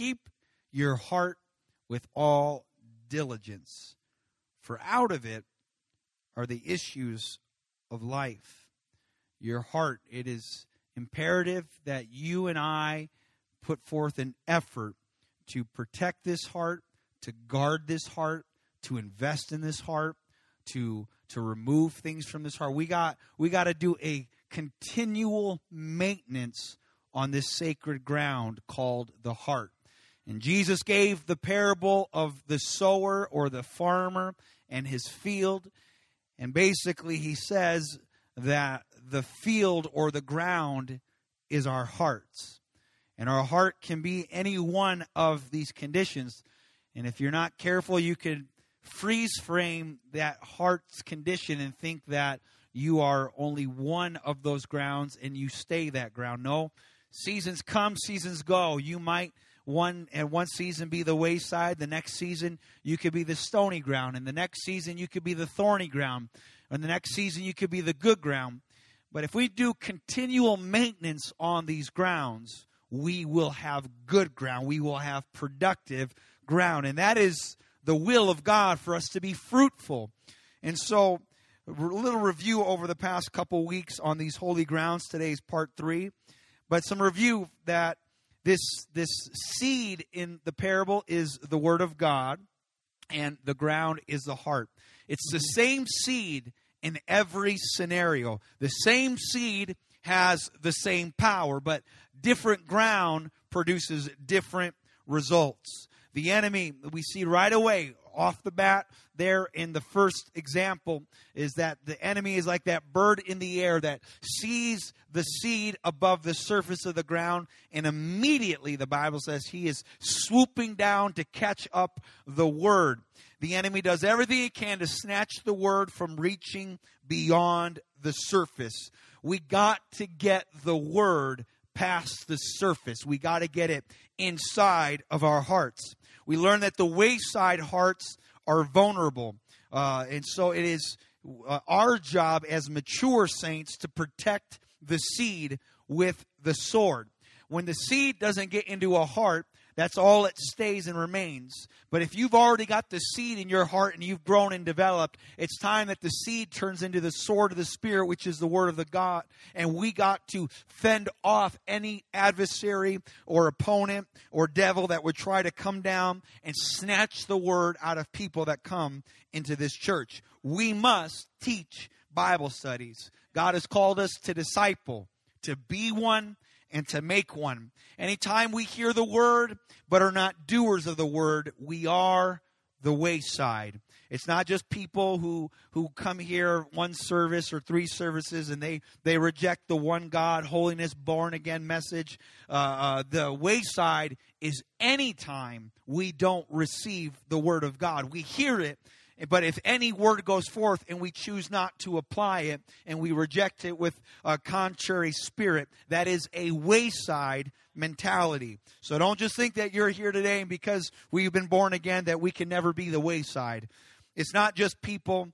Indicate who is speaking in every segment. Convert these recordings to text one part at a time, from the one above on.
Speaker 1: keep your heart with all diligence, for out of it are the issues of life. Your heart, it is imperative that you and I put forth an effort to protect this heart, to guard this heart, to invest in this heart, to to remove things from this heart. We got we got to do a continual maintenance on this sacred ground called the heart. And Jesus gave the parable of the sower or the farmer and his field. And basically, he says that the field or the ground is our hearts. And our heart can be any one of these conditions. And if you're not careful, you could freeze frame that heart's condition and think that you are only one of those grounds and you stay that ground. No, seasons come, seasons go. You might one and one season be the wayside, the next season you could be the stony ground, and the next season you could be the thorny ground, and the next season you could be the good ground. But if we do continual maintenance on these grounds, we will have good ground. We will have productive ground. And that is the will of God for us to be fruitful. And so, a little review over the past couple weeks on these holy grounds. Today is part three. But some review that this, this seed in the parable is the word of God, and the ground is the heart. It's the mm-hmm. same seed in every scenario. The same seed has the same power, but different ground produces different results. The enemy, we see right away, off the bat, there in the first example, is that the enemy is like that bird in the air that sees the seed above the surface of the ground, and immediately, the Bible says, he is swooping down to catch up the word. The enemy does everything he can to snatch the word from reaching beyond the surface. We got to get the word past the surface. We got to get it inside of our hearts. We learn that the wayside hearts are vulnerable. Uh, and so it is uh, our job as mature saints to protect the seed with the sword. When the seed doesn't get into a heart, that's all it stays and remains. But if you've already got the seed in your heart and you've grown and developed, it's time that the seed turns into the sword of the Spirit, which is the word of the God. And we got to fend off any adversary or opponent or devil that would try to come down and snatch the word out of people that come into this church. We must teach Bible studies. God has called us to disciple, to be one and to make one. Anytime we hear the word but are not doers of the word, we are the wayside. It's not just people who, who come here one service or three services and they, they reject the one God, holiness, born again message. Uh, uh, the wayside is anytime we don't receive the word of God. We hear it but if any word goes forth and we choose not to apply it and we reject it with a contrary spirit, that is a wayside mentality. So don't just think that you're here today and because we've been born again that we can never be the wayside. It's not just people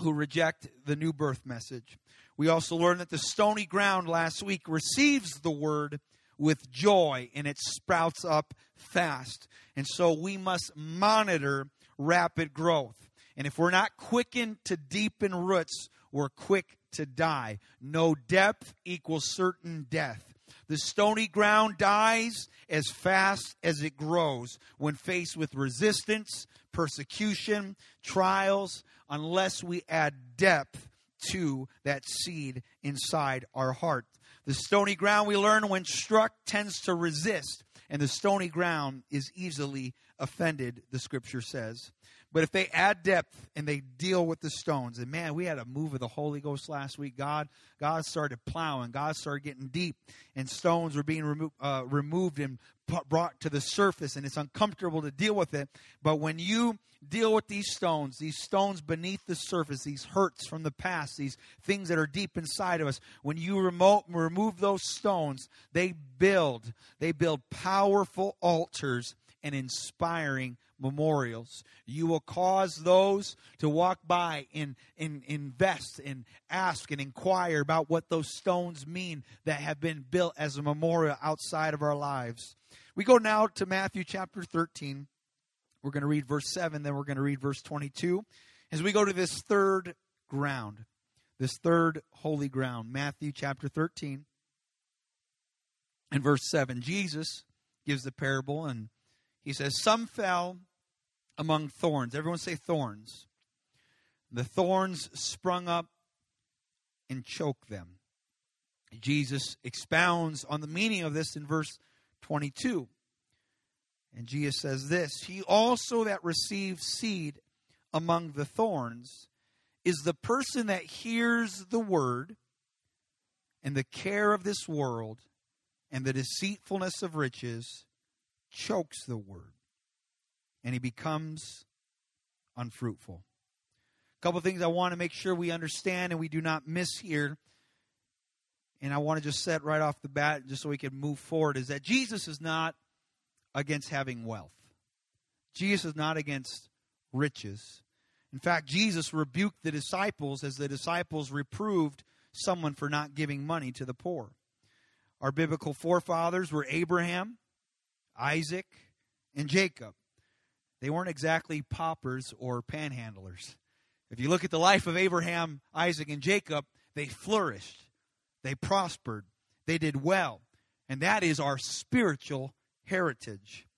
Speaker 1: who reject the new birth message. We also learned that the stony ground last week receives the word with joy and it sprouts up fast. And so we must monitor rapid growth. And if we're not quickened to deepen roots, we're quick to die. No depth equals certain death. The stony ground dies as fast as it grows when faced with resistance, persecution, trials, unless we add depth to that seed inside our heart. The stony ground we learn when struck tends to resist, and the stony ground is easily offended, the scripture says. But if they add depth and they deal with the stones, and man, we had a move of the Holy Ghost last week. God, God started plowing. God started getting deep, and stones were being remo- uh, removed and brought to the surface, and it's uncomfortable to deal with it. But when you deal with these stones, these stones beneath the surface, these hurts from the past, these things that are deep inside of us, when you remote, remove those stones, they build, they build powerful altars and inspiring memorials. You will cause those to walk by and, and invest and ask and inquire about what those stones mean that have been built as a memorial outside of our lives. We go now to Matthew chapter 13. We're going to read verse 7, then we're going to read verse 22. As we go to this third ground, this third holy ground, Matthew chapter 13 and verse 7. Jesus gives the parable and he says, Some fell among thorns. Everyone say thorns. The thorns sprung up and choked them. Jesus expounds on the meaning of this in verse 22. And Jesus says this He also that receives seed among the thorns is the person that hears the word, and the care of this world and the deceitfulness of riches chokes the word, and he becomes unfruitful. A couple of things I want to make sure we understand and we do not miss here and I want to just set right off the bat, just so we can move forward, is that Jesus is not against having wealth. Jesus is not against riches. In fact, Jesus rebuked the disciples as the disciples reproved someone for not giving money to the poor. Our biblical forefathers were Abraham, Isaac, and Jacob. They weren't exactly paupers or panhandlers. If you look at the life of Abraham, Isaac, and Jacob, they flourished. They prospered. They did well. And that is our spiritual heritage.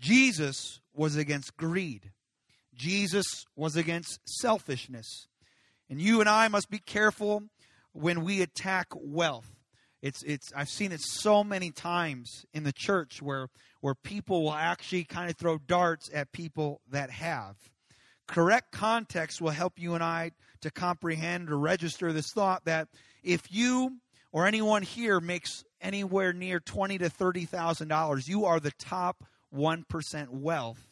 Speaker 1: Jesus was against greed. Jesus was against selfishness. And you and I must be careful when we attack wealth. It's, it's, I've seen it so many times in the church where, where people will actually kind of throw darts at people that have. Correct context will help you and I to comprehend or register this thought that if you or anyone here makes anywhere near twenty to thirty thousand dollars, you are the top one percent wealth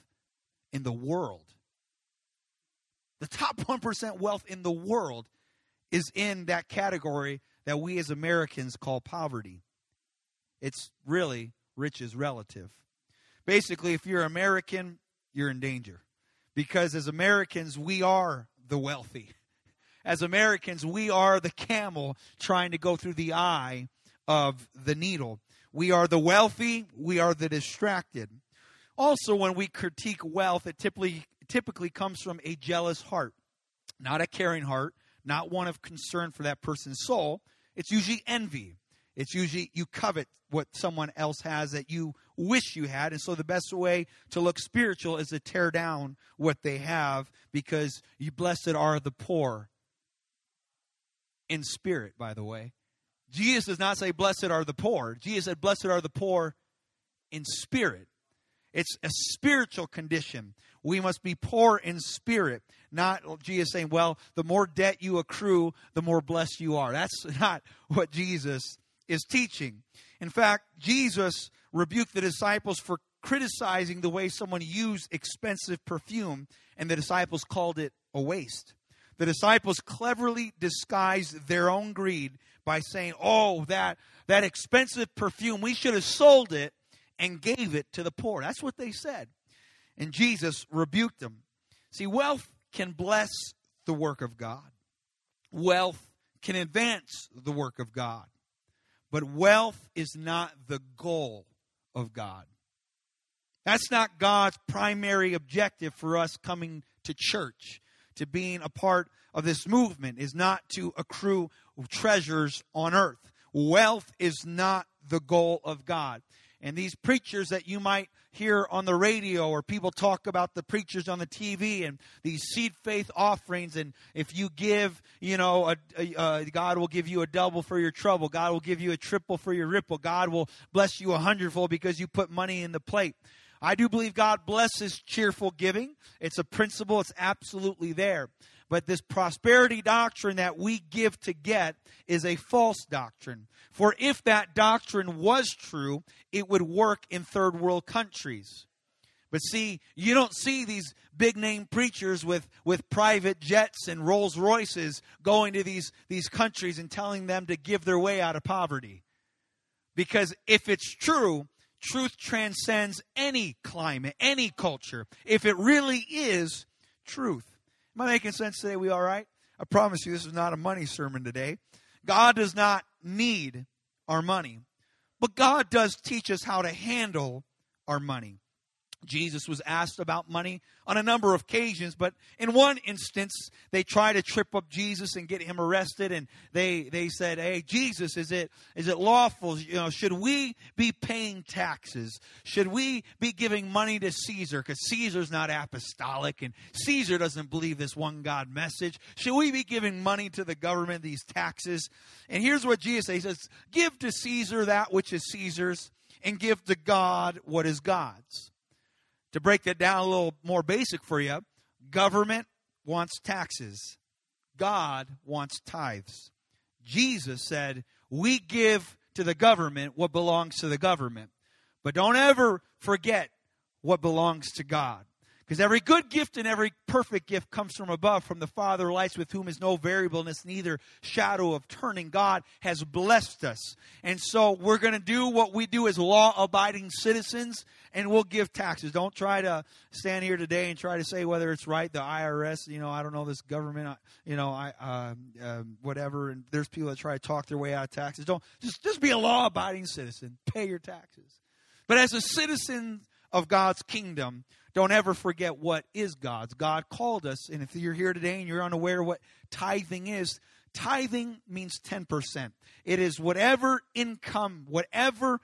Speaker 1: in the world. The top one percent wealth in the world is in that category that we as Americans call poverty. It's really rich is relative. Basically, if you're American, you're in danger. Because as Americans, we are the wealthy as Americans, we are the camel trying to go through the eye of the needle. We are the wealthy, we are the distracted. Also, when we critique wealth, it typically, typically comes from a jealous heart, not a caring heart, not one of concern for that person's soul. It's usually envy. It's usually you covet what someone else has that you wish you had. And so the best way to look spiritual is to tear down what they have because you blessed are the poor in spirit, by the way. Jesus does not say, Blessed are the poor. Jesus said, Blessed are the poor in spirit. It's a spiritual condition. We must be poor in spirit, not Jesus saying, Well, the more debt you accrue, the more blessed you are. That's not what Jesus is teaching. In fact, Jesus rebuked the disciples for criticizing the way someone used expensive perfume, and the disciples called it a waste the disciples cleverly disguised their own greed by saying, "Oh, that that expensive perfume, we should have sold it and gave it to the poor." That's what they said. And Jesus rebuked them. See, wealth can bless the work of God. Wealth can advance the work of God. But wealth is not the goal of God. That's not God's primary objective for us coming to church to being a part of this movement is not to accrue treasures on earth. Wealth is not the goal of God. And these preachers that you might hear on the radio or people talk about the preachers on the TV and these seed faith offerings and if you give, you know, a, a, a, God will give you a double for your trouble. God will give you a triple for your ripple. God will bless you a hundredfold because you put money in the plate. I do believe God blesses cheerful giving. It's a principle, it's absolutely there. But this prosperity doctrine that we give to get is a false doctrine. For if that doctrine was true, it would work in third world countries. But see, you don't see these big name preachers with, with private jets and Rolls Royces going to these, these countries and telling them to give their way out of poverty. Because if it's true, truth transcends any climate, any culture, if it really is truth. Am I making sense today? We all right? I promise you, this is not a money sermon today. God does not need our money, but God does teach us how to handle our money. Jesus was asked about money on a number of occasions, but in one instance, they tried to trip up Jesus and get him arrested, and they they said, "Hey, Jesus, is it is it lawful? You know, should we be paying taxes? Should we be giving money to Caesar? Because Caesar's not apostolic, and Caesar doesn't believe this one God message. Should we be giving money to the government these taxes?" And here's what Jesus says: He says, "Give to Caesar that which is Caesar's, and give to God what is God's." To break that down a little more basic for you, government wants taxes, God wants tithes. Jesus said, We give to the government what belongs to the government. But don't ever forget what belongs to God. Because every good gift and every perfect gift comes from above, from the Father of lights, with whom is no variableness, neither shadow of turning. God has blessed us. And so we're going to do what we do as law abiding citizens, and we'll give taxes. Don't try to stand here today and try to say whether it's right. The IRS, you know, I don't know, this government, uh, you know, I, uh, uh, whatever. And there's people that try to talk their way out of taxes. Don't, just, just be a law abiding citizen. Pay your taxes. But as a citizen of God's kingdom, don't ever forget what is God's. God called us, and if you're here today and you're unaware what tithing is, tithing means 10%. It is whatever income, whatever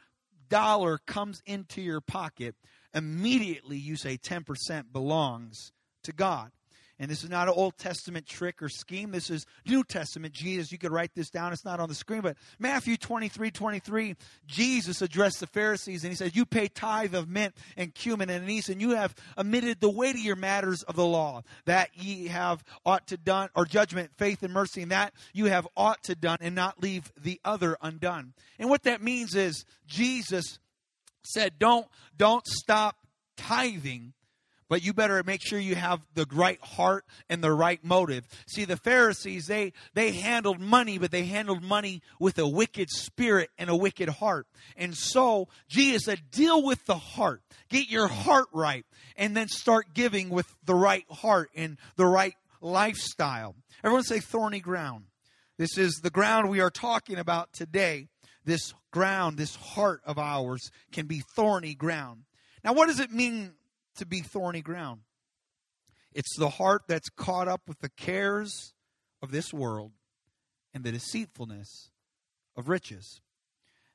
Speaker 1: dollar comes into your pocket, immediately you say 10% belongs to God. And this is not an Old Testament trick or scheme. This is New Testament. Jesus, you could write this down. It's not on the screen, but Matthew 23 23, Jesus addressed the Pharisees and he said, You pay tithe of mint and cumin and anise, and you have omitted the weightier matters of the law, that ye have ought to done, or judgment, faith, and mercy, and that you have ought to done, and not leave the other undone. And what that means is Jesus said, Don't, don't stop tithing but you better make sure you have the right heart and the right motive. See, the Pharisees, they, they handled money, but they handled money with a wicked spirit and a wicked heart. And so, Jesus said, deal with the heart. Get your heart right. And then start giving with the right heart and the right lifestyle. Everyone say thorny ground. This is the ground we are talking about today. This ground, this heart of ours can be thorny ground. Now, what does it mean to be thorny ground. It's the heart that's caught up with the cares of this world and the deceitfulness of riches.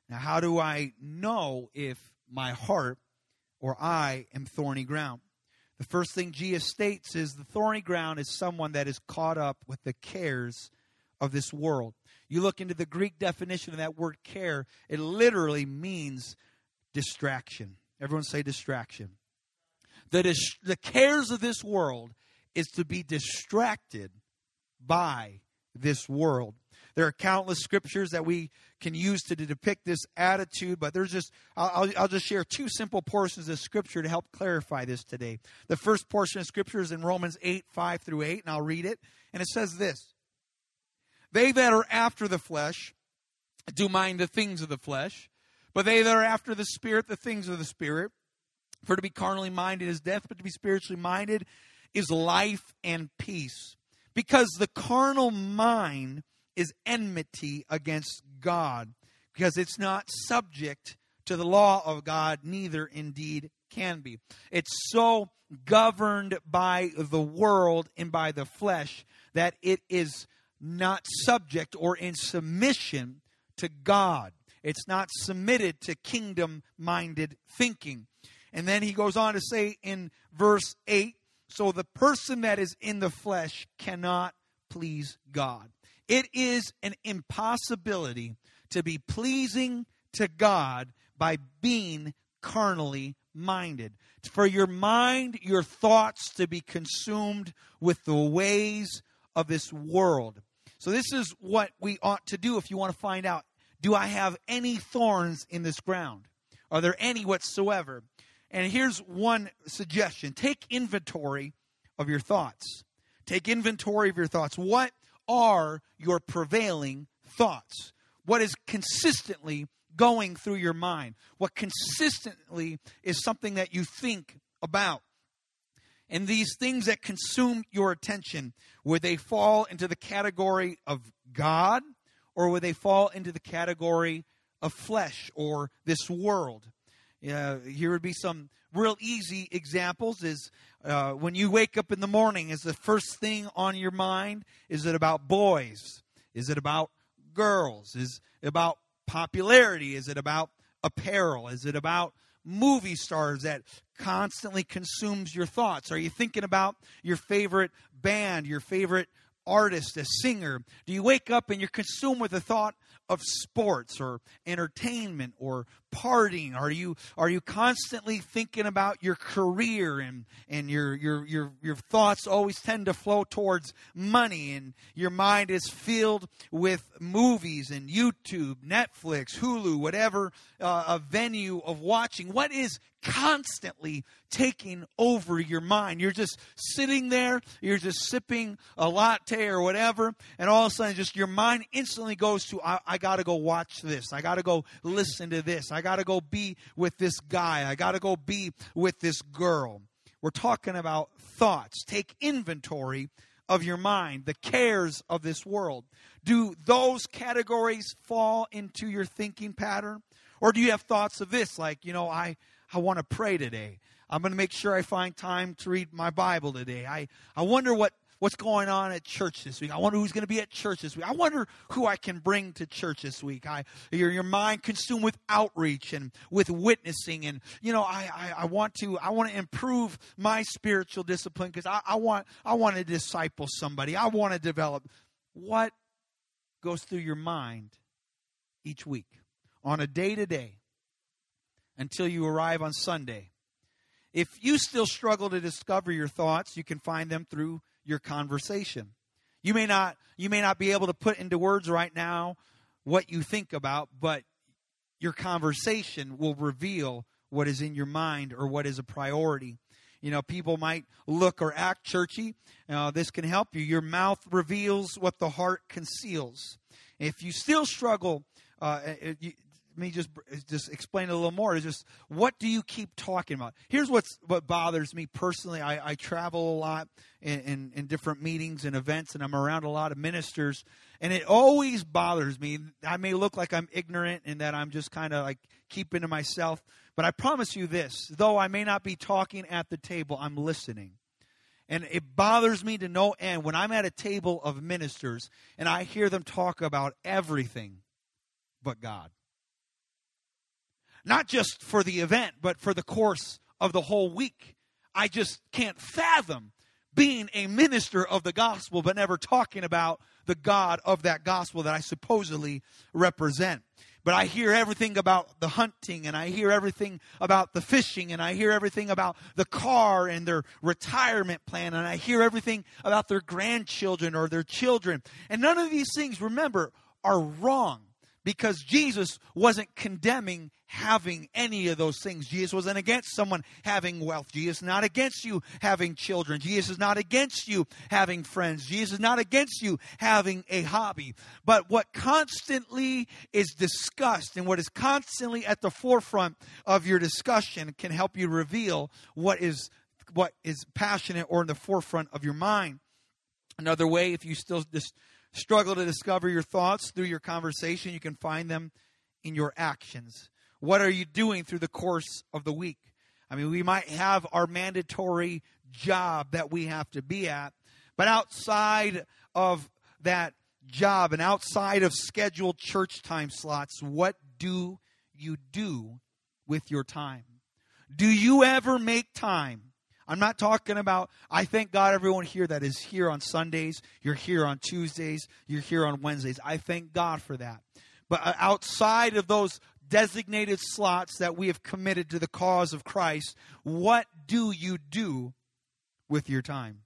Speaker 1: Now, how do I know if my heart or I am thorny ground? The first thing Jesus states is the thorny ground is someone that is caught up with the cares of this world. You look into the Greek definition of that word care, it literally means distraction. Everyone say distraction that is, the cares of this world is to be distracted by this world. There are countless scriptures that we can use to, depict this attitude, but there's just, I'll, I'll, just share two simple portions of scripture to help clarify this today. The first portion of scripture is in Romans 8, 5 through 8, and I'll read it. And it says this They that are after the flesh do mind the things of the flesh, but they that are after the Spirit, the things of the Spirit. For to be carnally minded is death, but to be spiritually minded is life and peace. Because the carnal mind is enmity against God, because it's not subject to the law of God, neither indeed can be. It's so governed by the world and by the flesh that it is not subject or in submission to God. It's not submitted to kingdom minded thinking. And then he goes on to say in verse 8 so the person that is in the flesh cannot please God. It is an impossibility to be pleasing to God by being carnally minded. For your mind, your thoughts to be consumed with the ways of this world. So, this is what we ought to do if you want to find out do I have any thorns in this ground? Are there any whatsoever? And here's one suggestion take inventory of your thoughts. Take inventory of your thoughts. What are your prevailing thoughts? What is consistently going through your mind? What consistently is something that you think about? And these things that consume your attention, would they fall into the category of God or would they fall into the category of flesh or this world? Uh, here would be some real easy examples is uh, when you wake up in the morning, is the first thing on your mind? Is it about boys? Is it about girls? Is it about popularity? Is it about apparel? Is it about movie stars that constantly consumes your thoughts? Are you thinking about your favorite band, your favorite artist, a singer? Do you wake up and you're consumed with the thought of sports or entertainment or partying? Are you are you constantly thinking about your career and and your your your your thoughts always tend to flow towards money and your mind is filled with movies and YouTube, Netflix, Hulu, whatever uh, a venue of watching? What is constantly taking over your mind. You're just sitting there, you're just sipping a latte or whatever, and all of a sudden, just your mind instantly goes to, I, I got to go watch this. I got to go listen to this. I got to go be with this guy. I got to go be with this girl. We're talking about thoughts. Take inventory of your mind, the cares of this world. Do those categories fall into your thinking pattern? Or do you have thoughts of this, like, you know, I, I want to pray today. I'm going to make sure I find time to read my Bible today. I, I wonder what, what's going on at church this week. I wonder who's going to be at church this week. I wonder who I can bring to church this week. I, your, your mind consumed with outreach and with witnessing. And, you know, I, I, I want to, I want to improve my spiritual discipline because I, I want, I want to disciple somebody. I want to develop what goes through your mind each week on a day to day until you arrive on Sunday. If you still struggle to discover your thoughts, you can find them through your conversation. You may not you may not be able to put into words right now what you think about, but your conversation will reveal what is in your mind or what is a priority. You know, people might look or act churchy. Uh, this can help you. Your mouth reveals what the heart conceals. If you still struggle, uh, me just eh, just explain a little more. Is just what do you keep talking about? Here's what's what bothers me personally. I, I travel a lot in, in, in, different meetings and events and i'm around a lot of ministers and it always bothers me. I may look like i'm ignorant and that i'm just kind of like keeping to myself but i promise you this though i may not be talking at the table i'm listening. And it bothers me to no end when i'm at a table of ministers and i hear them talk about everything but god not just for the event, but for the course of the whole week. I just can't fathom being a minister of the gospel, but never talking about the God of that gospel that I supposedly represent. But I hear everything about the hunting, and I hear everything about the fishing, and I hear everything about the car and their retirement plan, and I hear everything about their grandchildren or their children. And none of these things, remember, are wrong because Jesus wasn't condemning having any of those things. Jesus wasn't against someone having wealth. Jesus is not against you having children. Jesus is not against you having friends. Jesus is not against you having a hobby. But what constantly is discussed and what is constantly at the forefront of your discussion can help you reveal what is what is passionate or in the forefront of your mind. Another way, if you still just struggle to discover your thoughts through your conversation, you can find them in your actions. What are you doing through the course of the week? I mean, we might have our mandatory job that we have to be at, but outside of that job and outside of scheduled church time slots, what do you do with your time? Do you ever make time I'm not talking about, I thank God everyone here that is here on Sundays, you're here on Tuesdays, you're here on Wednesdays. I thank God for that. But uh, outside of those designated slots that we have committed to the cause of Christ, what do you do with your time?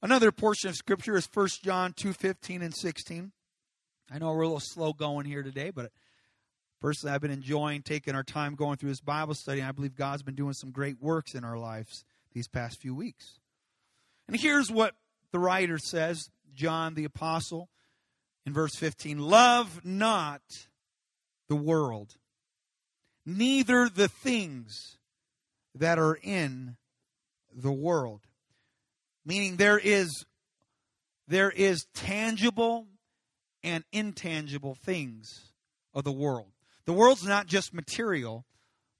Speaker 1: Another portion of scripture is 1 John 2:15 and 16. I know we're a little slow going here today, but personally I've been enjoying taking our time going through this Bible study. I believe God's been doing some great works in our lives these past few weeks. And here's what the writer says, John the Apostle, in verse 15 Love not the world, neither the things that are in the world. Meaning there is there is tangible and intangible things of the world. The world's not just material,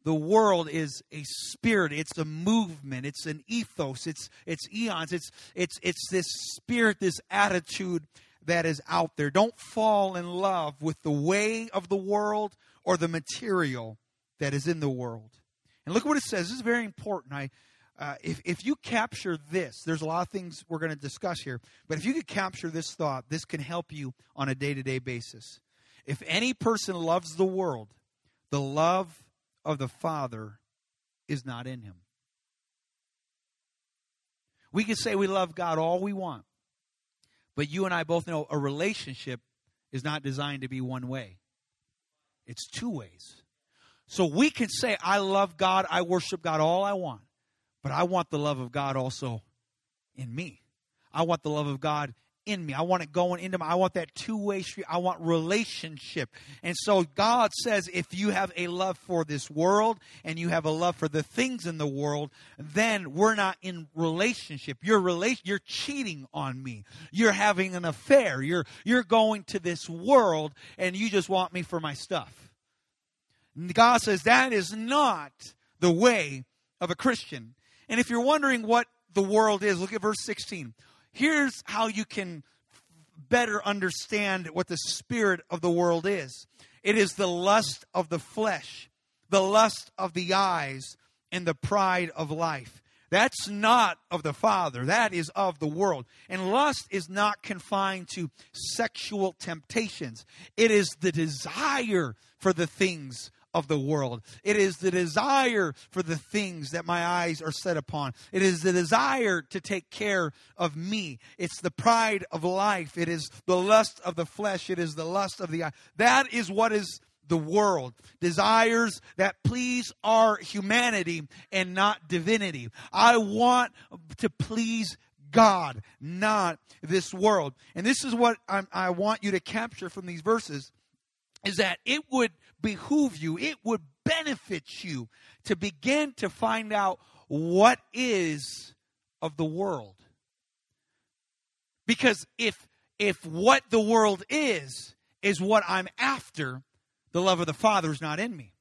Speaker 1: the world is a spirit. It's a movement. It's an ethos. It's it's eons. It's it's it's this spirit this attitude that is out there. Don't fall in love with the way of the world or the material that is in the world. And look what it says. This is very important. I uh, if, if you capture this there's a lot of things we're going to discuss here but if you could capture this thought this can help you on a day-to-day basis. If any person loves the world the love of the Father is not in him. We can say we love God all we want, but you and I both know a relationship is not designed to be one way, it's two ways. So we can say, I love God, I worship God all I want, but I want the love of God also in me. I want the love of God in me. I want it going into my, I want that two way street. I want relationship. And so God says if you have a love for this world and you have a love for the things in the world, then we're not in relationship. You're relation, you're cheating on me. You're having an affair. You're, you're going to this world and you just want me for my stuff. And God says that is not the way of a Christian. And if you're wondering what the world is, look at verse 16 here's how you can better understand what the spirit of the world is it is the lust of the flesh, the lust of the eyes, and the pride of life. That's not of the Father. That is of the world. And lust is not confined to sexual temptations. It is the desire for the things of the world. It is the desire for the things that my eyes are set upon. It is the desire to take care of me. It's the pride of life. It is the lust of the flesh. It is the lust of the eye. That is what is the world. Desires that please our humanity and not divinity. I want to please God, not this world. And this is what I'm, i want you to capture from these verses is that it would behoove you, it would benefit you to begin to find out what is of the world. Because if if what the world is is what I'm after, the love of the Father is not in me.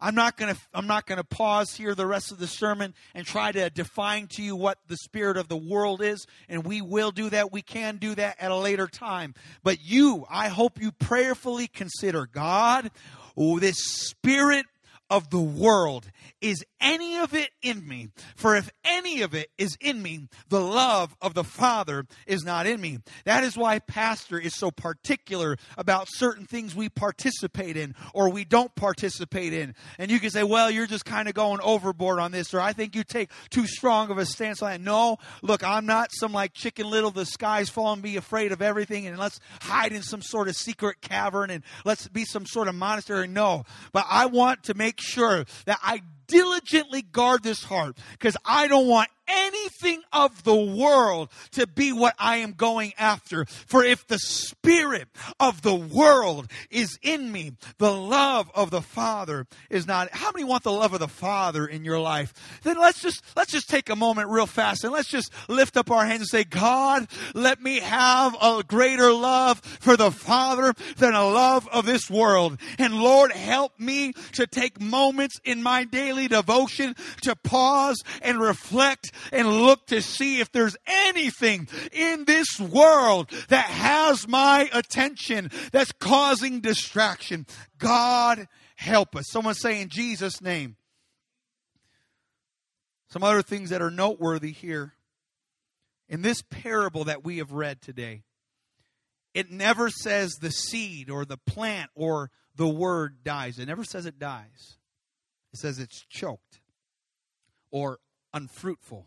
Speaker 1: I'm not going to I'm not going to pause here the rest of the sermon and try to define to you what the spirit of the world is and we will do that we can do that at a later time but you I hope you prayerfully consider God Oh, this spirit of the world. Is any of it in me? For if any of it is in me, the love of the Father is not in me. That is why Pastor is so particular about certain things we participate in or we don't participate in. And you can say, well, you're just kind of going overboard on this, or I think you take too strong of a stance on that. No, look, I'm not some like chicken little, the sky's falling, be afraid of everything, and let's hide in some sort of secret cavern and let's be some sort of monastery. No, but I want to make sure that I diligently guard this heart because I don't want anything of the world to be what I am going after. For if the spirit of the world is in me, the love of the Father is not. How many want the love of the Father in your life? Then let's just, let's just take a moment real fast and let's just lift up our hands and say, God, let me have a greater love for the Father than a love of this world. And Lord, help me to take moments in my daily devotion to pause and reflect and look to see if there's anything in this world that has my attention that's causing distraction. God help us. Someone say in Jesus' name. Some other things that are noteworthy here. In this parable that we have read today, it never says the seed or the plant or the word dies. It never says it dies. It says it's choked or unfruitful.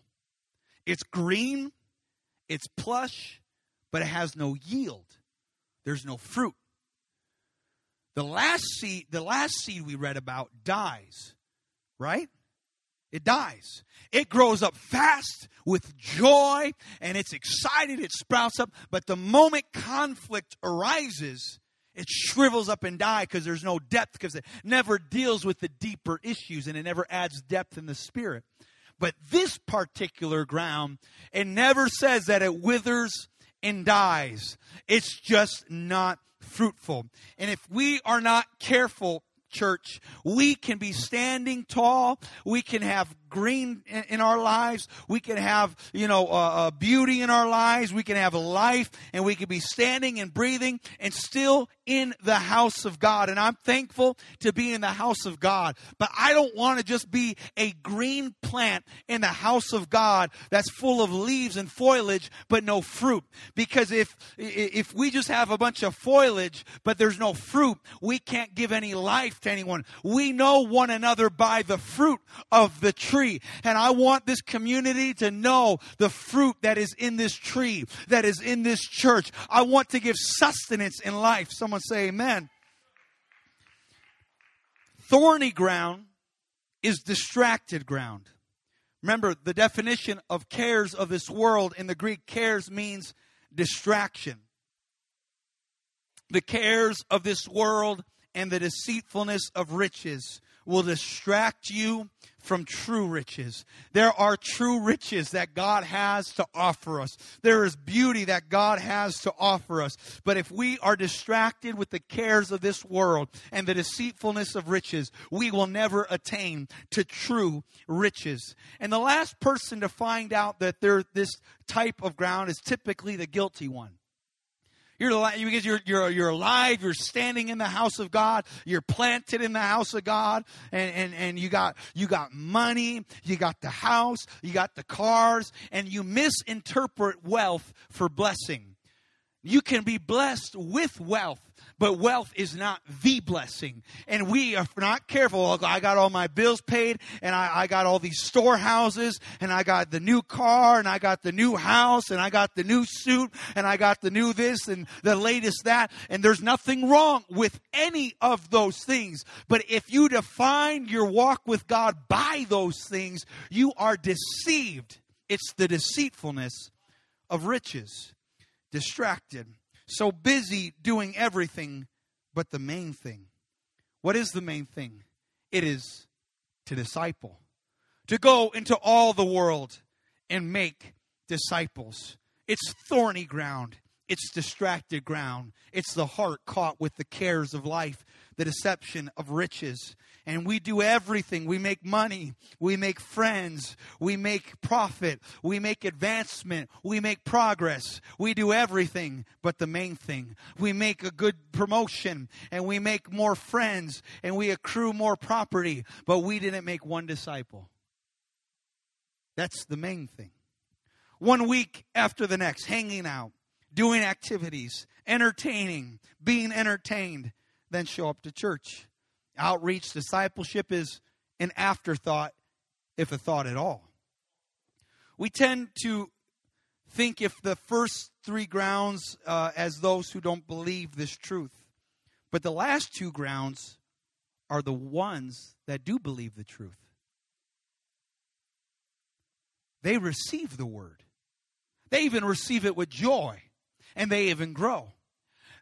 Speaker 1: It's green, it's plush, but it has no yield. There's no fruit. The last seed, the last seed we read about dies, right? It dies. It grows up fast with joy and it's excited, it sprouts up, but the moment conflict arises, it shrivels up and dies because there's no depth because it never deals with the deeper issues and it never adds depth in the spirit. But this particular ground, it never says that it withers and dies. It's just not fruitful. And if we are not careful church. We can be standing tall. We can have green in our lives. We can have, you know, uh, uh, beauty in our lives. We can have life and we can be standing and breathing and still in the house of God. And I'm thankful to be in the house of God. But I don't want to just be a green plant in the house of God that's full of leaves and foliage, but no fruit. Because if, if we just have a bunch of foliage, but there's no fruit, we can't give any life to anyone. We know one another by the fruit of the tree tree. And I want this community to know the fruit that is in this tree, that is in this church. I want to give sustenance in life. Someone say amen. Thorny ground is distracted ground. Remember, the definition of cares of this world in the Greek, cares means distraction. The cares of this world and the deceitfulness of riches will distract you from true riches. There are true riches that God has to offer us. There is beauty that God has to offer us. But if we are distracted with the cares of this world and the deceitfulness of riches, we will never attain to true riches. And the last person to find out that there this type of ground is typically the guilty one. You're because you're, you're, you're alive. You're standing in the house of God. You're planted in the house of God, and, and, and you got you got money. You got the house. You got the cars, and you misinterpret wealth for blessing. You can be blessed with wealth, but wealth is not the blessing. And we are not careful. I got all my bills paid and I, I, got all these storehouses and I got the new car and I got the new house and I got the new suit and I got the new this and the latest that. And there's nothing wrong with any of those things. But if you define your walk with God by those things, you are deceived. It's the deceitfulness of riches. Distracted so busy doing everything but the main thing. What is the main thing? It is to disciple, to go into all the world and make disciples. It's thorny ground, it's distracted ground, it's the heart caught with the cares of life, the deception of riches and we do everything. We make money, we make friends, we make profit, we make advancement, we make progress. We do everything but the main thing. We make a good promotion and we make more friends and we accrue more property, but we didn't make one disciple. That's the main thing. One week after the next, hanging out, doing activities, entertaining, being entertained, then show up to church Outreach, discipleship is an afterthought, if a thought at all. We tend to think if the first three grounds uh, as those who don't believe this truth. But the last two grounds are the ones that do believe the truth. They receive the word, they even receive it with joy, and they even grow.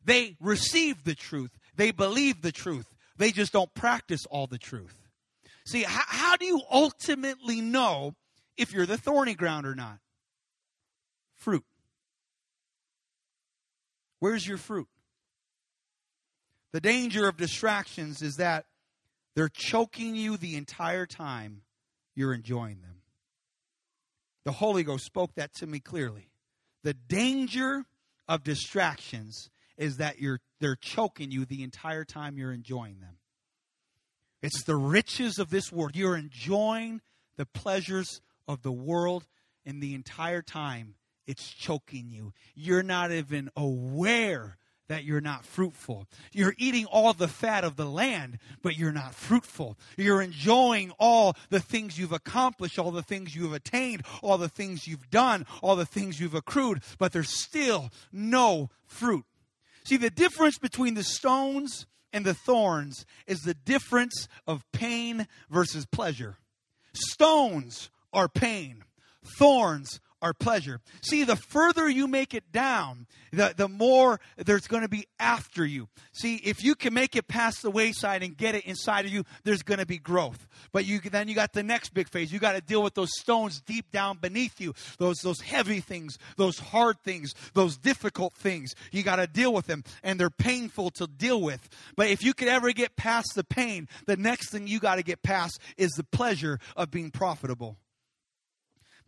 Speaker 1: They receive the truth, they believe the truth, they just don't practice all the truth. See, how, how do you ultimately know if you're the thorny ground or not? Fruit. Where's your fruit? The danger of distractions is that they're choking you the entire time you're enjoying them. The Holy Ghost spoke that to me clearly. The danger of distractions is that you're they're choking you the entire time you're enjoying them. It's the riches of this world. You're enjoying the pleasures of the world, and the entire time it's choking you. You're not even aware that you're not fruitful. You're eating all the fat of the land, but you're not fruitful. You're enjoying all the things you've accomplished, all the things you've attained, all the things you've done, all the things you've accrued, but there's still no fruit. See, the difference between the stones and the thorns is the difference of pain versus pleasure. Stones are pain, thorns our pleasure. See, the further you make it down, the, the more there's going to be after you. See, if you can make it past the wayside and get it inside of you, there's going to be growth. But you then you got the next big phase. You got to deal with those stones deep down beneath you, those those heavy things, those hard things, those difficult things. You got to deal with them, and they're painful to deal with. But if you could ever get past the pain, the next thing you got to get past is the pleasure of being profitable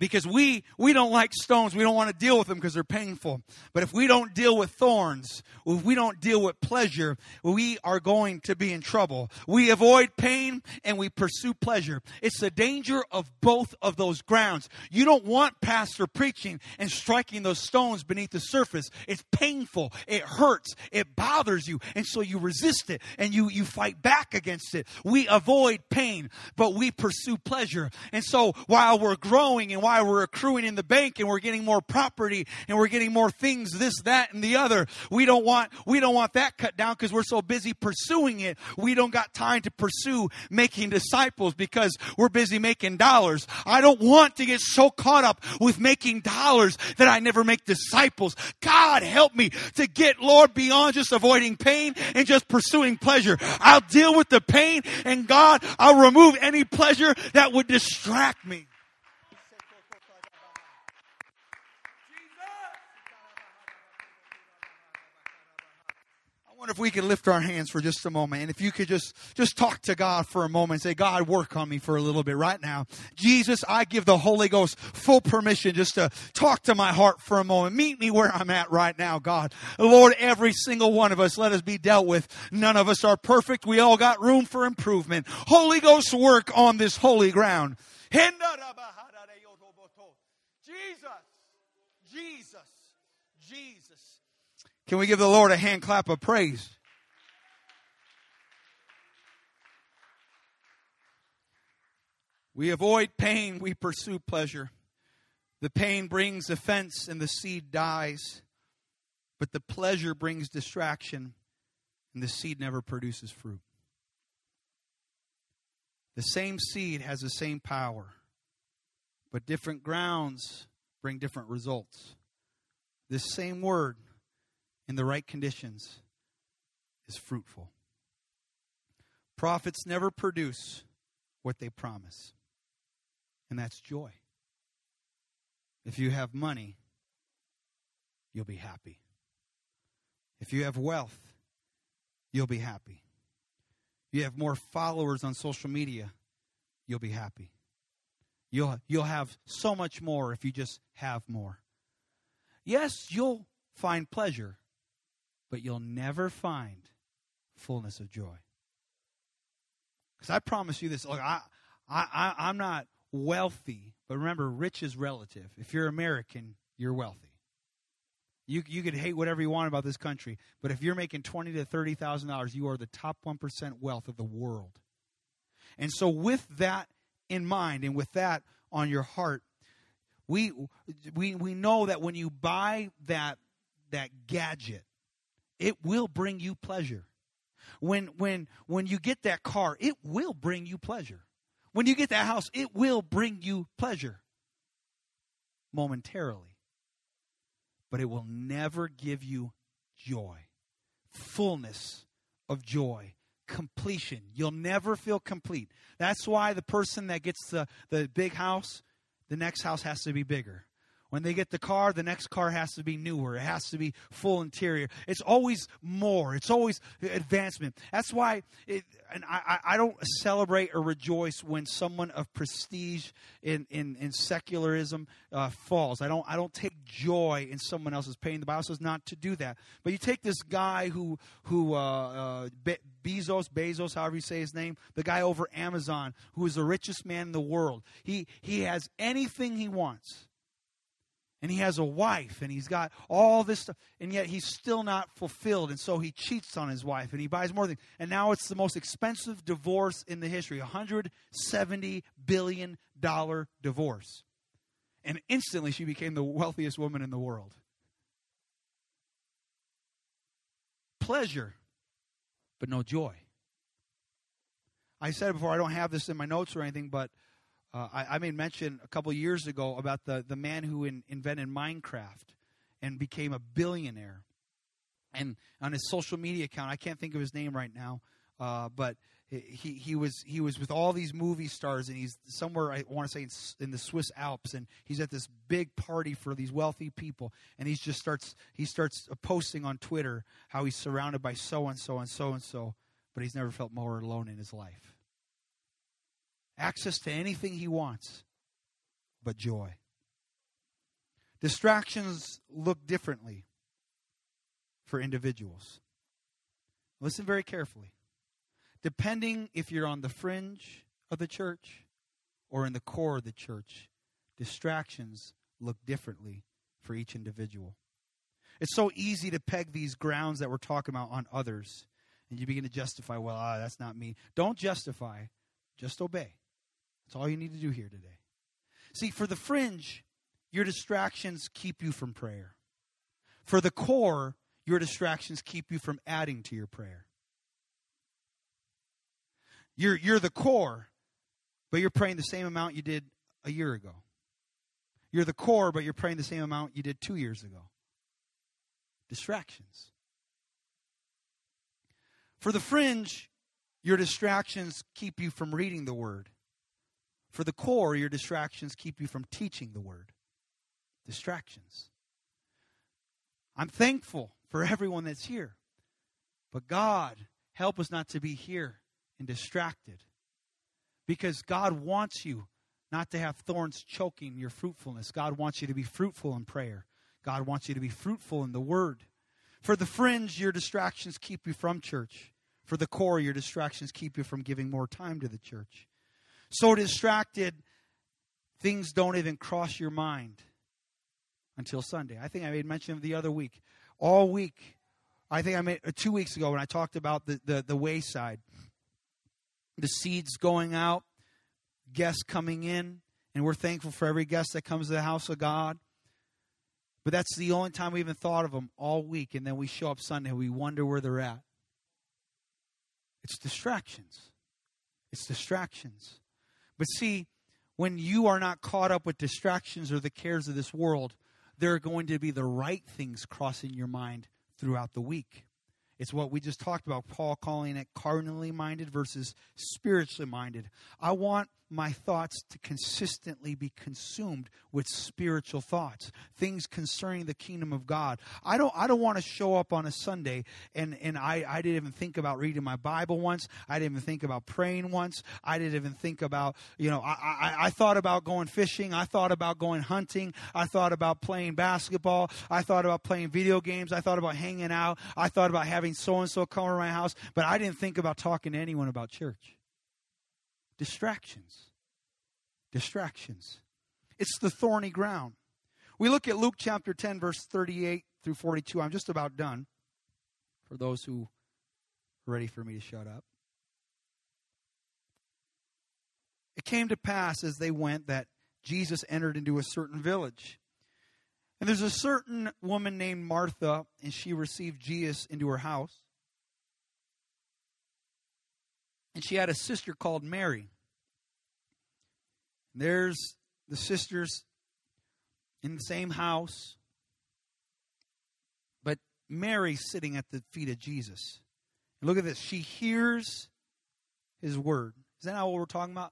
Speaker 1: because we we don't like stones. We don't want to deal with them because they're painful. But if we don't deal with thorns if we don't deal with pleasure we are going to be in trouble. We avoid pain and we pursue pleasure. It's the danger of both of those grounds. You don't want pastor preaching and striking those stones beneath the surface. It's painful. It hurts. It bothers you. And so you resist it and you you fight back against it. We avoid pain but we pursue pleasure. And so while we're growing and while why we're accruing in the bank and we're getting more property and we're getting more things, this, that, and the other. We don't want, we don't want that cut down because we're so busy pursuing it. We don't got time to pursue making disciples because we're busy making dollars. I don't want to get so caught up with making dollars that I never make disciples. God help me to get, Lord, beyond just avoiding pain and just pursuing pleasure. I'll deal with the pain and God, I'll remove any pleasure that would distract me. Wonder if we could lift our hands for just a moment and if you could just just talk to god for a moment and say god work on me for a little bit right now. Jesus i give the holy ghost full permission just to talk to my heart for a moment. Meet me where i'm at right now god. Lord every single one of us let us be dealt with. None of us are perfect. We all got room for improvement. Holy ghost work on this holy ground. Jesus jesus jesus can we give the Lord a hand clap of praise? We avoid pain, we pursue pleasure. The pain brings offense and the seed dies, but the pleasure brings distraction and the seed never produces fruit. The same seed has the same power, but different grounds bring different results. This same word in the right conditions is fruitful. Profits never produce what they promise, and that's joy. If you have money, you'll be happy. If you have wealth, you'll be happy. You have more followers on social media, you'll be happy. You'll, you'll have so much more if you just have more. Yes, you'll find pleasure but you'll never find fullness of joy. Because I promise you this, look, I, I, I, am not wealthy, but remember, rich is relative. If you're American, you're wealthy. You, you could hate whatever you want about this country, but if you're making twenty to thirty thousand dollars, you are the top one percent wealth of the world. And so, with that in mind, and with that on your heart, we we we know that when you buy that that gadget, it will bring you pleasure. When when when you get that car, it will bring you pleasure. When you get that house, it will bring you pleasure momentarily. But it will never give you joy. Fullness of joy completion. You'll never feel complete. That's why the person that gets the, the big house, the next house has to be bigger. When they get the car, the next car has to be newer. It has to be full interior. It's always more. It's always advancement. That's why, it, and I, I don't celebrate or rejoice when someone of prestige in, in, in secularism uh, falls. I don't, I don't take joy in someone else's pain. The Bible says not to do that. But you take this guy who, who uh, uh, Be- Bezos, Bezos, however you say his name, the guy over Amazon, who is the richest man in the world. He, he has anything he wants and he has a wife and he's got all this stuff and yet he's still not fulfilled and so he cheats on his wife and he buys more things. And now it's the most expensive divorce in the history 170 billion dollar divorce. And instantly she became the wealthiest woman in the world. Pleasure but no joy. I said before i don't have this in my notes or anything but Uh, I, I, made mention a couple years ago about the, the man who in, invented Minecraft and became a billionaire. And on his social media account, I can't think of his name right now, uh, but he, he was he was with all these movie stars and he's somewhere I want to say in, in, the Swiss Alps and he's at this big party for these wealthy people and he just starts he starts posting on Twitter how he's surrounded by so and so and so and so but he's never felt more alone in his life. Access to anything he wants but joy. Distractions look differently for individuals. Listen very carefully depending if you're on the fringe of the church or in the core of the church, distractions look differently for each individual. It's so easy to peg these grounds that we're talking about on others, and you begin to justify, well, ah, that's not me. Don't justify, just obey. That's all you need to do here today. See, for the fringe, your distractions keep you from prayer. For the core, your distractions keep you from adding to your prayer. You're, you're the core, but you're praying the same amount you did a year ago. You're the core, but you're praying the same amount you did two years ago. Distractions. For the fringe, your distractions keep you from reading the word. For the core, your distractions keep you from teaching the word. Distractions. I'm thankful for everyone that's here. But God, help us not to be here and distracted. Because God wants you not to have thorns choking your fruitfulness. God wants you to be fruitful in prayer. God wants you to be fruitful in the word. For the fringe, your distractions keep you from church. For the core, your distractions keep you from giving more time to the church. So distracted, things don't even cross your mind until Sunday. I think I made mention of the other week. All week, I think I made uh, two weeks ago when I talked about the, the, the wayside the seeds going out, guests coming in, and we're thankful for every guest that comes to the house of God. But that's the only time we even thought of them all week, and then we show up Sunday and we wonder where they're at. It's distractions. It's distractions. But see, when you are not caught up with distractions or the cares of this world, there are going to be the right things crossing your mind throughout the week. It's what we just talked about, Paul calling it carnally minded versus spiritually minded. I want my thoughts to consistently be consumed with spiritual thoughts, things concerning the kingdom of God. I don't I don't want to show up on a Sunday and, and I, I didn't even think about reading my Bible once. I didn't even think about praying once. I didn't even think about, you know, I, I, I thought about going fishing. I thought about going hunting. I thought about playing basketball. I thought about playing video games. I thought about hanging out. I thought about having so and so come to my house, but I didn't think about talking to anyone about church. Distractions. Distractions. It's the thorny ground. We look at Luke chapter 10, verse 38 through 42. I'm just about done for those who are ready for me to shut up. It came to pass as they went that Jesus entered into a certain village. And there's a certain woman named Martha, and she received Jesus into her house. And she had a sister called Mary. There's the sisters in the same house, but Mary sitting at the feet of Jesus. And look at this. She hears his word. Is that not what we're talking about?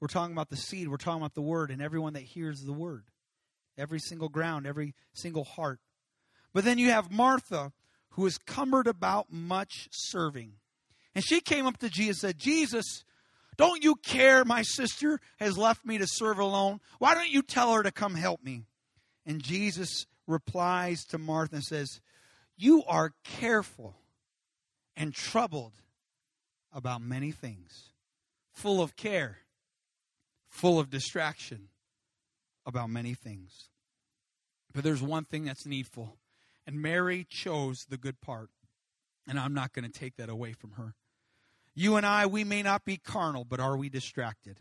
Speaker 1: We're talking about the seed. We're talking about the word and everyone that hears the word. Every single ground, every single heart. But then you have Martha, who is cumbered about much serving. And she came up to Jesus and said, Jesus, don't you care my sister has left me to serve alone? Why don't you tell her to come help me? And Jesus replies to Martha and says, You are careful and troubled about many things, full of care, full of distraction about many things. But there's one thing that's needful. And Mary chose the good part. And I'm not going to take that away from her. You and I, we may not be carnal, but are we distracted?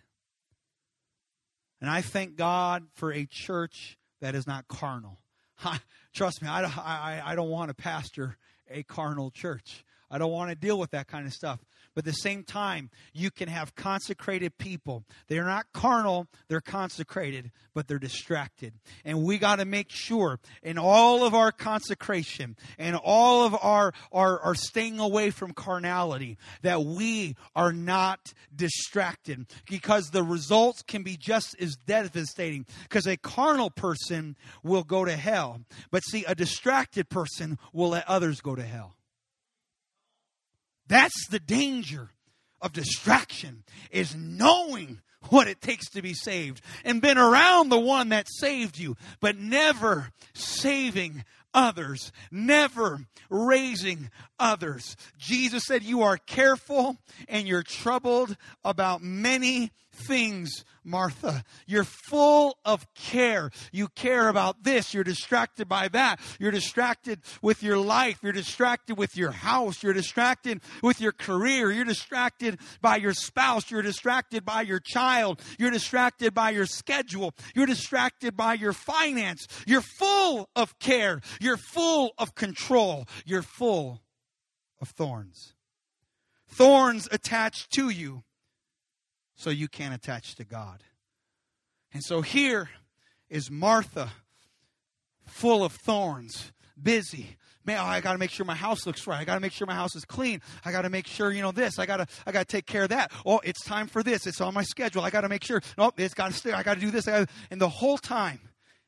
Speaker 1: And I thank God for a church that is not carnal. trust me, I, I, I don't want to pastor a carnal church. I don't want to deal with that kind of stuff. But at the same time, you can have consecrated people. They're not carnal, they're consecrated, but they're distracted. And we got to make sure in all of our consecration and all of our, our, our staying away from carnality that we are not distracted because the results can be just as devastating. Because a carnal person will go to hell, but see, a distracted person will let others go to hell. That's the danger of distraction is knowing what it takes to be saved and been around the one that saved you, but never saving others, never raising others. Jesus said, You are careful and you're troubled about many things, Martha. You're full of care. You care about this. You're distracted by that. You're distracted with your life. You're distracted with your house. You're distracted with your career. You're distracted by your spouse. You're distracted by your child. You're distracted by your schedule. You're distracted by your finance. You're full of care. You're full of control. You're full of thorns. Thorns attached to you so you can't attach to God. And so here is Martha, full of thorns, busy. Man, oh, I got to make sure my house looks right. I got to make sure my house is clean. I got to make sure, you know, this. I got to, I got to take care of that. Oh, it's time for this. It's on my schedule. I got to make sure. No, it's got to stay. I got to do this. and the whole time,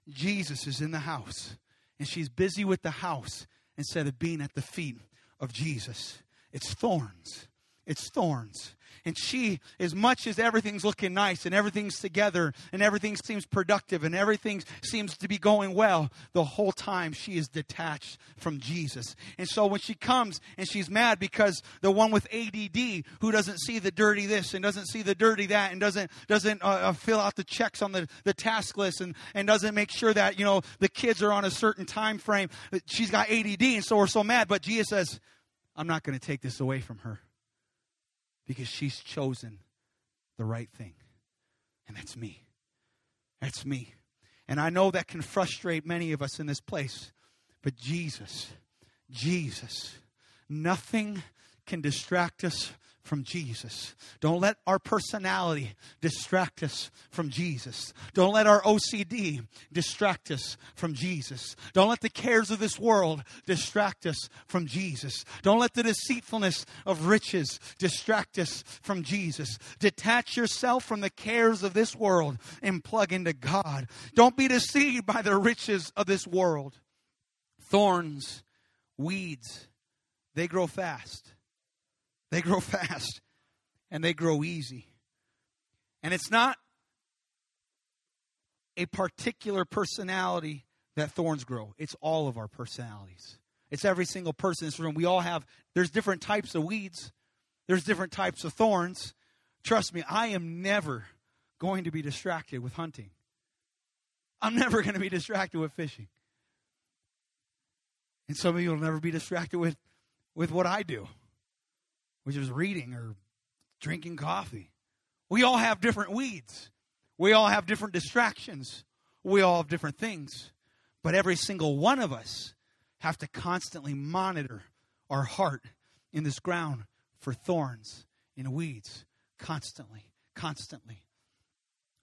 Speaker 1: Jesus is in the house, and she's busy with the house instead of being at the feet of Jesus. It's thorns. It's thorns. And she, as much as everything's looking nice and everything's together and everything seems productive and everything seems to be going well, the whole time she is detached from Jesus. And so when she comes and she's mad because the one with ADD who doesn't see the dirty this and doesn't see the dirty that and doesn't doesn't uh, uh, fill out the checks on the, the task list and, and doesn't make sure that you know the kids are on a certain time frame, she's got ADD and so we're so mad. But Jesus says, "I'm not going to take this away from her." Because she's chosen the right thing. And that's me. That's me. And I know that can frustrate many of us in this place. But Jesus, Jesus, nothing can distract us from Jesus. Don't let our personality distract us from Jesus. Don't let our OCD distract us from Jesus. Don't let the cares of this world distract us from Jesus. Don't let the deceitfulness of riches distract us from Jesus. Detach yourself from the cares of this world and plug into God. Don't be deceived by the riches of this world. Thorns, weeds, they grow fast they grow fast and they grow easy. And it's not a particular personality that thorns grow, it's all of our personalities. It's every single person in this room. We all have, there's different types of weeds, there's different types of thorns. Trust me, I am never going to be distracted with hunting. I'm never going to be distracted with fishing. And some of you will never be distracted with, with what I do which is reading or drinking coffee. We all have different weeds. We all have different distractions. We all have different things. But every single one of us have to constantly monitor our heart in this ground for thorns and weeds constantly, constantly.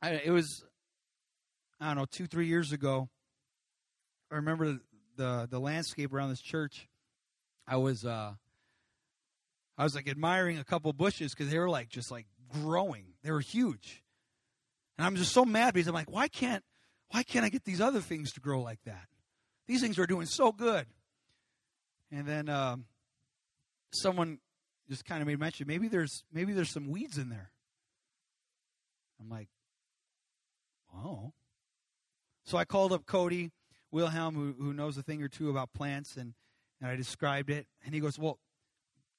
Speaker 1: I, it was, I don't know, two, three years ago. I remember the the landscape around this church. I was uh, I was like admiring a couple bushes because they were like just like growing. They were huge. And I'm just so mad because I'm like, why can't why can't I get these other things to grow like that? These things are doing so good. And then um, someone just kind of made mention maybe there's maybe there's some weeds in there. I'm like, oh. So I called up Cody Wilhelm, who, who knows a thing or two about plants, and, and I described it. And he goes, Well,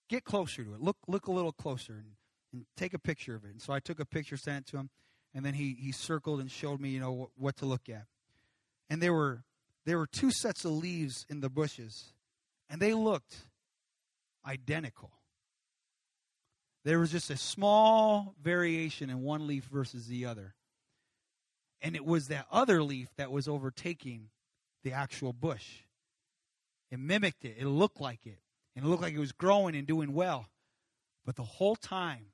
Speaker 1: get closer to it. Look, look a little closer and, and take a picture of it. And so I took a picture, sent it to him, and then he, he circled and showed me, you know, what, what to look at. And there were there were two sets of leaves in the bushes, and they looked identical. There was just a small variation in one leaf versus the other. And it was that other leaf that was overtaking the actual bush. It mimicked it, it looked like it. And it looked like it was growing and doing well. But the whole time,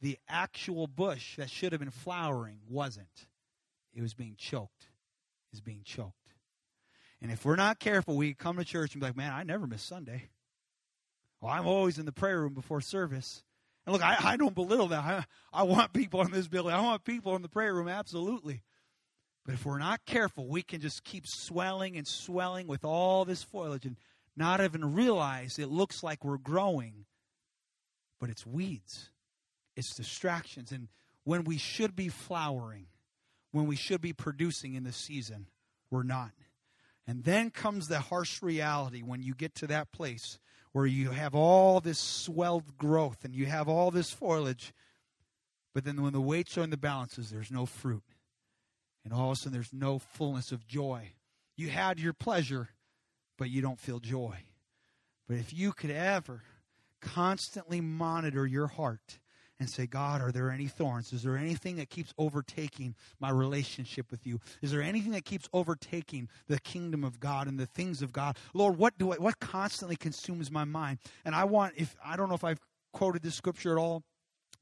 Speaker 1: the actual bush that should have been flowering wasn't. It was being choked. Is being choked. And if we're not careful, we come to church and be like, man, I never miss Sunday. Well, I'm always in the prayer room before service. And look, I, I don't belittle that. I, I want people in this building. I want people in the prayer room, absolutely. But if we're not careful, we can just keep swelling and swelling with all this foliage and not even realize it looks like we're growing, but it's weeds, it's distractions. And when we should be flowering, when we should be producing in the season, we're not. And then comes the harsh reality when you get to that place where you have all this swelled growth and you have all this foliage, but then when the weights are in the balances, there's no fruit. And all of a sudden, there's no fullness of joy. You had your pleasure, but you don't feel joy. But if you could ever constantly monitor your heart and say, God, are there any thorns? Is there anything that keeps overtaking my relationship with you? Is there anything that keeps overtaking the kingdom of God and the things of God? Lord, what do I, what constantly consumes my mind? And I want, if I don't know if I've quoted this scripture at all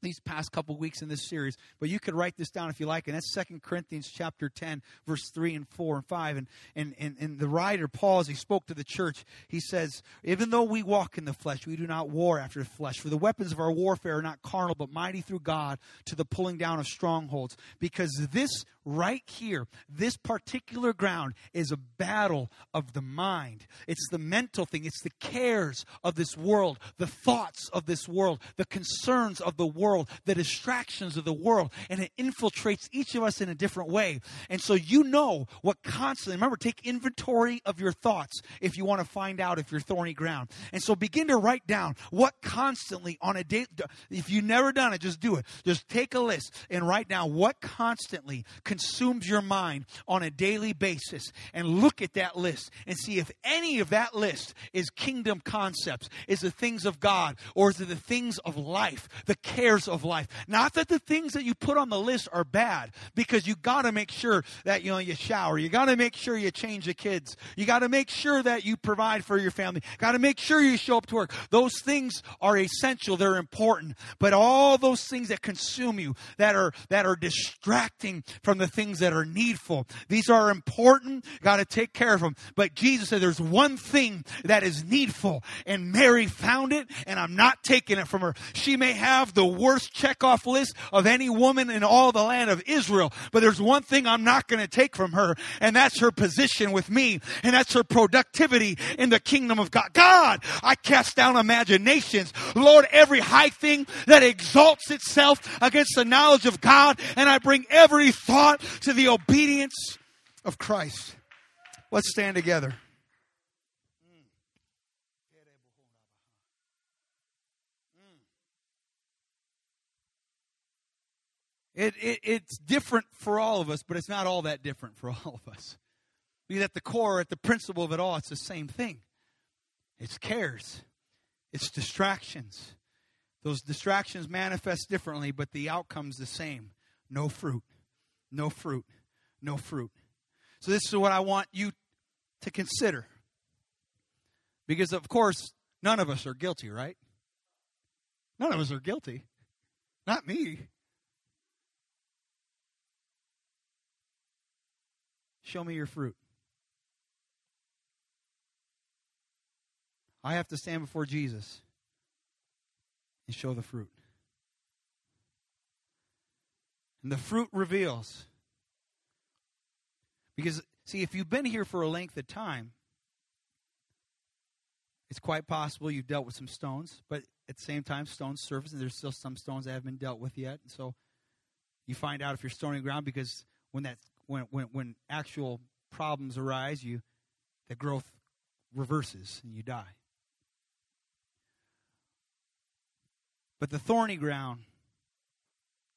Speaker 1: these past couple weeks in this series but you could write this down if you like and that's Second corinthians chapter 10 verse 3 and 4 and 5 and, and, and, and the writer paul as he spoke to the church he says even though we walk in the flesh we do not war after the flesh. For the weapons of our warfare are not carnal but mighty through god to the pulling down of strongholds. Because this right here this particular ground is a battle of the mind. It's the mental thing. It's the cares of this world the thoughts of this world the concerns of the world world, the distractions of the world, and it infiltrates each of us in a different way. And so you know what constantly, remember, take inventory of your thoughts if you want to find out if you're thorny ground. And so begin to write down what constantly on a day, if you've never done it, just do it. Just take a list and write down what constantly consumes your mind on a daily basis and look at that list and see if any of that list is kingdom concepts, is the things of God, or is it the things of life, the cares of life. Not that the things that you put on the list are bad, because you got to make sure that you know you shower. You got to make sure you change the kids. You got to make sure that you provide for your family. Got to make sure you show up to work. Those things are essential. They're important. But all those things that consume you, that are that are distracting from the things that are needful, these are important. Got to take care of them. But Jesus said, "There's one thing that is needful," and Mary found it, and I'm not taking it from her. She may have the worst checkoff list of any woman in all the land of Israel. But there's one thing I'm not going to take from her, and that's her position with me, and that's her productivity in the kingdom of God. God, I cast down imaginations. Lord, every high thing that exalts itself against the knowledge of God, and I bring every thought to the obedience of Christ. Let's stand together. It, it, it's different for all of us, but it's not all that different for all of us. Because at the core, at the principle of it all, it's the same thing. It's cares. It's distractions. Those distractions manifest differently, but the outcome's the same. No fruit. No fruit. No fruit. So this is what I want you to consider. Because of course, none of us are guilty, right? None of us are guilty. Not me. Show me your fruit. I have to stand before Jesus and show the fruit. And the fruit reveals. Because, see, if you've been here for a length of time, it's quite possible you've dealt with some stones, but at the same time, stones surface, and there's still some stones that haven't been dealt with yet. And so you find out if you're stony ground because when that when, when, when actual problems arise, you the growth reverses and you die. But the thorny ground,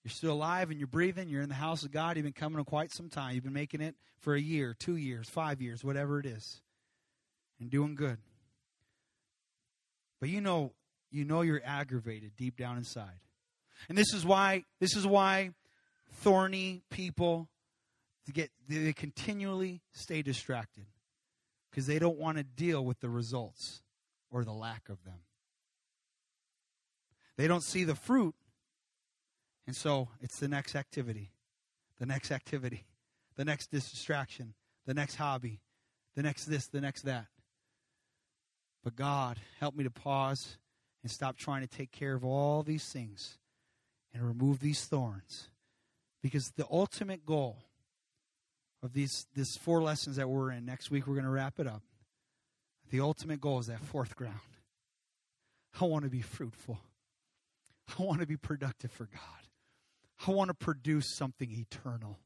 Speaker 1: you're still alive and you're breathing. You're in the house of God. You've been coming quite some time. You've been making it for a year, two years, five years, whatever it is, and doing good. But you know, you know you're aggravated deep down inside. And this is why this is why thorny people to get they continually stay distracted because they don't want to deal with the results or the lack of them. They don't see the fruit. And so it's the next activity, the next activity, the next distraction, the next hobby, the next this, the next that. But God, help me to pause and stop trying to take care of all these things and remove these thorns. Because the ultimate goal of these, these four lessons that we're in, next week we're going to wrap it up. The ultimate goal is that fourth ground. I want to be fruitful. I want to be productive for God. I want to produce something eternal.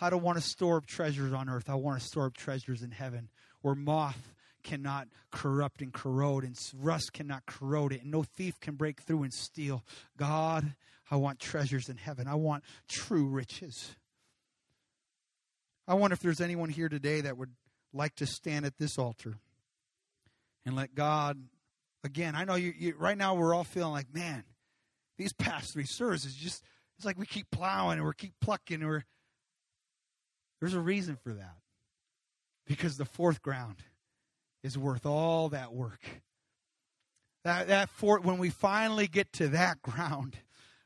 Speaker 1: I don't want to store up treasures on earth. I want to store up treasures in heaven where moth cannot corrupt and corrode and rust cannot corrode it and no thief can break through and steal. God, I want treasures in heaven. I want true riches. I wonder if there's anyone here today that would like to stand at this altar and let God, again, I know you, you right now we're all feeling like, man, these past three services just it's like we keep plowing and we keep plucking we're there's a reason for that. Because the fourth ground is worth all that work. That that fourth when we finally get to that ground,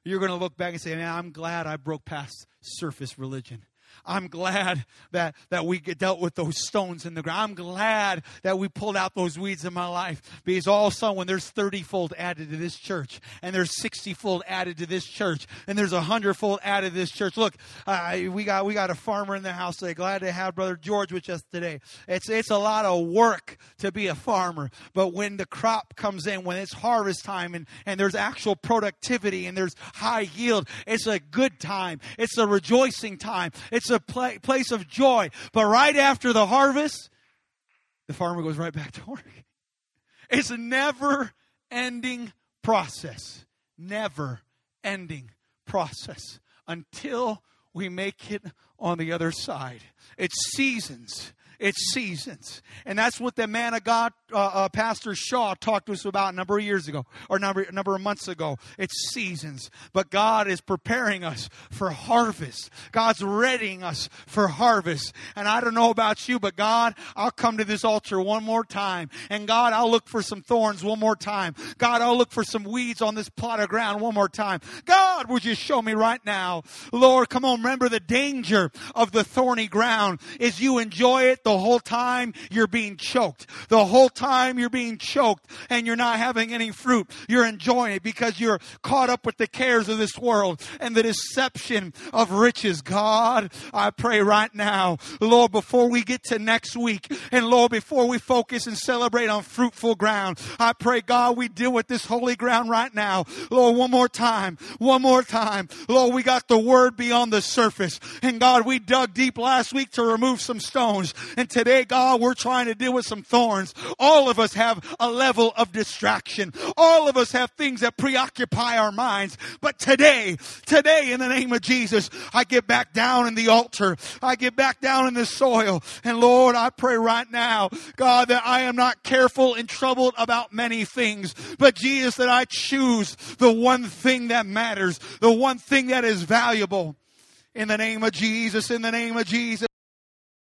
Speaker 1: you're going to look back and say, "Man, I'm glad I broke past surface religion. I'm glad that, that we dealt with those stones in the ground. I'm glad that we pulled out those weeds in my life because all of a sudden when there's 30 fold added to this church and there's 60 fold added to this church and there's a hundred fold added to this church. Look, uh, we got, we got a farmer in the house today. Glad to have brother George with us today. It's, it's a lot of work to be a farmer, but when the crop comes in, when it's harvest time and, and there's actual productivity and there's high yield, it's a good time. It's a rejoicing time. It's a pla- place of joy. But right after the harvest, the farmer goes right back to work. It's a never ending process. Never ending process until we make it on the other side. It's seasons. It's seasons. And that's what the man of God, uh, uh, Pastor Shaw, talked to us about a number of years ago, or a number, number of months ago. It's seasons. But God is preparing us for harvest. God's readying us for harvest. And I don't know about you, but God, I'll come to this altar one more time. And God, I'll look for some thorns one more time. God, I'll look for some weeds on this plot of ground one more time. God, would you show me right now? Lord, come on, remember the danger of the thorny ground is you enjoy it the whole time you're being choked. The whole time you're being choked and you're not having any fruit. You're enjoying it because you're caught up with the cares of this world and the deception of riches. God, I pray right now, Lord, before we get to next week and Lord, before we focus and celebrate on fruitful ground, I pray, God, we deal with this holy ground right now. Lord, one more time, one more time. Lord, we got the word beyond the surface. And God, we dug deep last week to remove some stones. And today, God, we're trying to deal with some thorns. All of us have a level of distraction. All of us have things that preoccupy our minds. But today, today, in the name of Jesus, I get back down in the altar. I get back down in the soil. And Lord, I pray right now, God, that I am not careful and troubled about many things, but Jesus, that I choose the one thing that matters, the one thing that is valuable. In the name of Jesus, in the name of Jesus.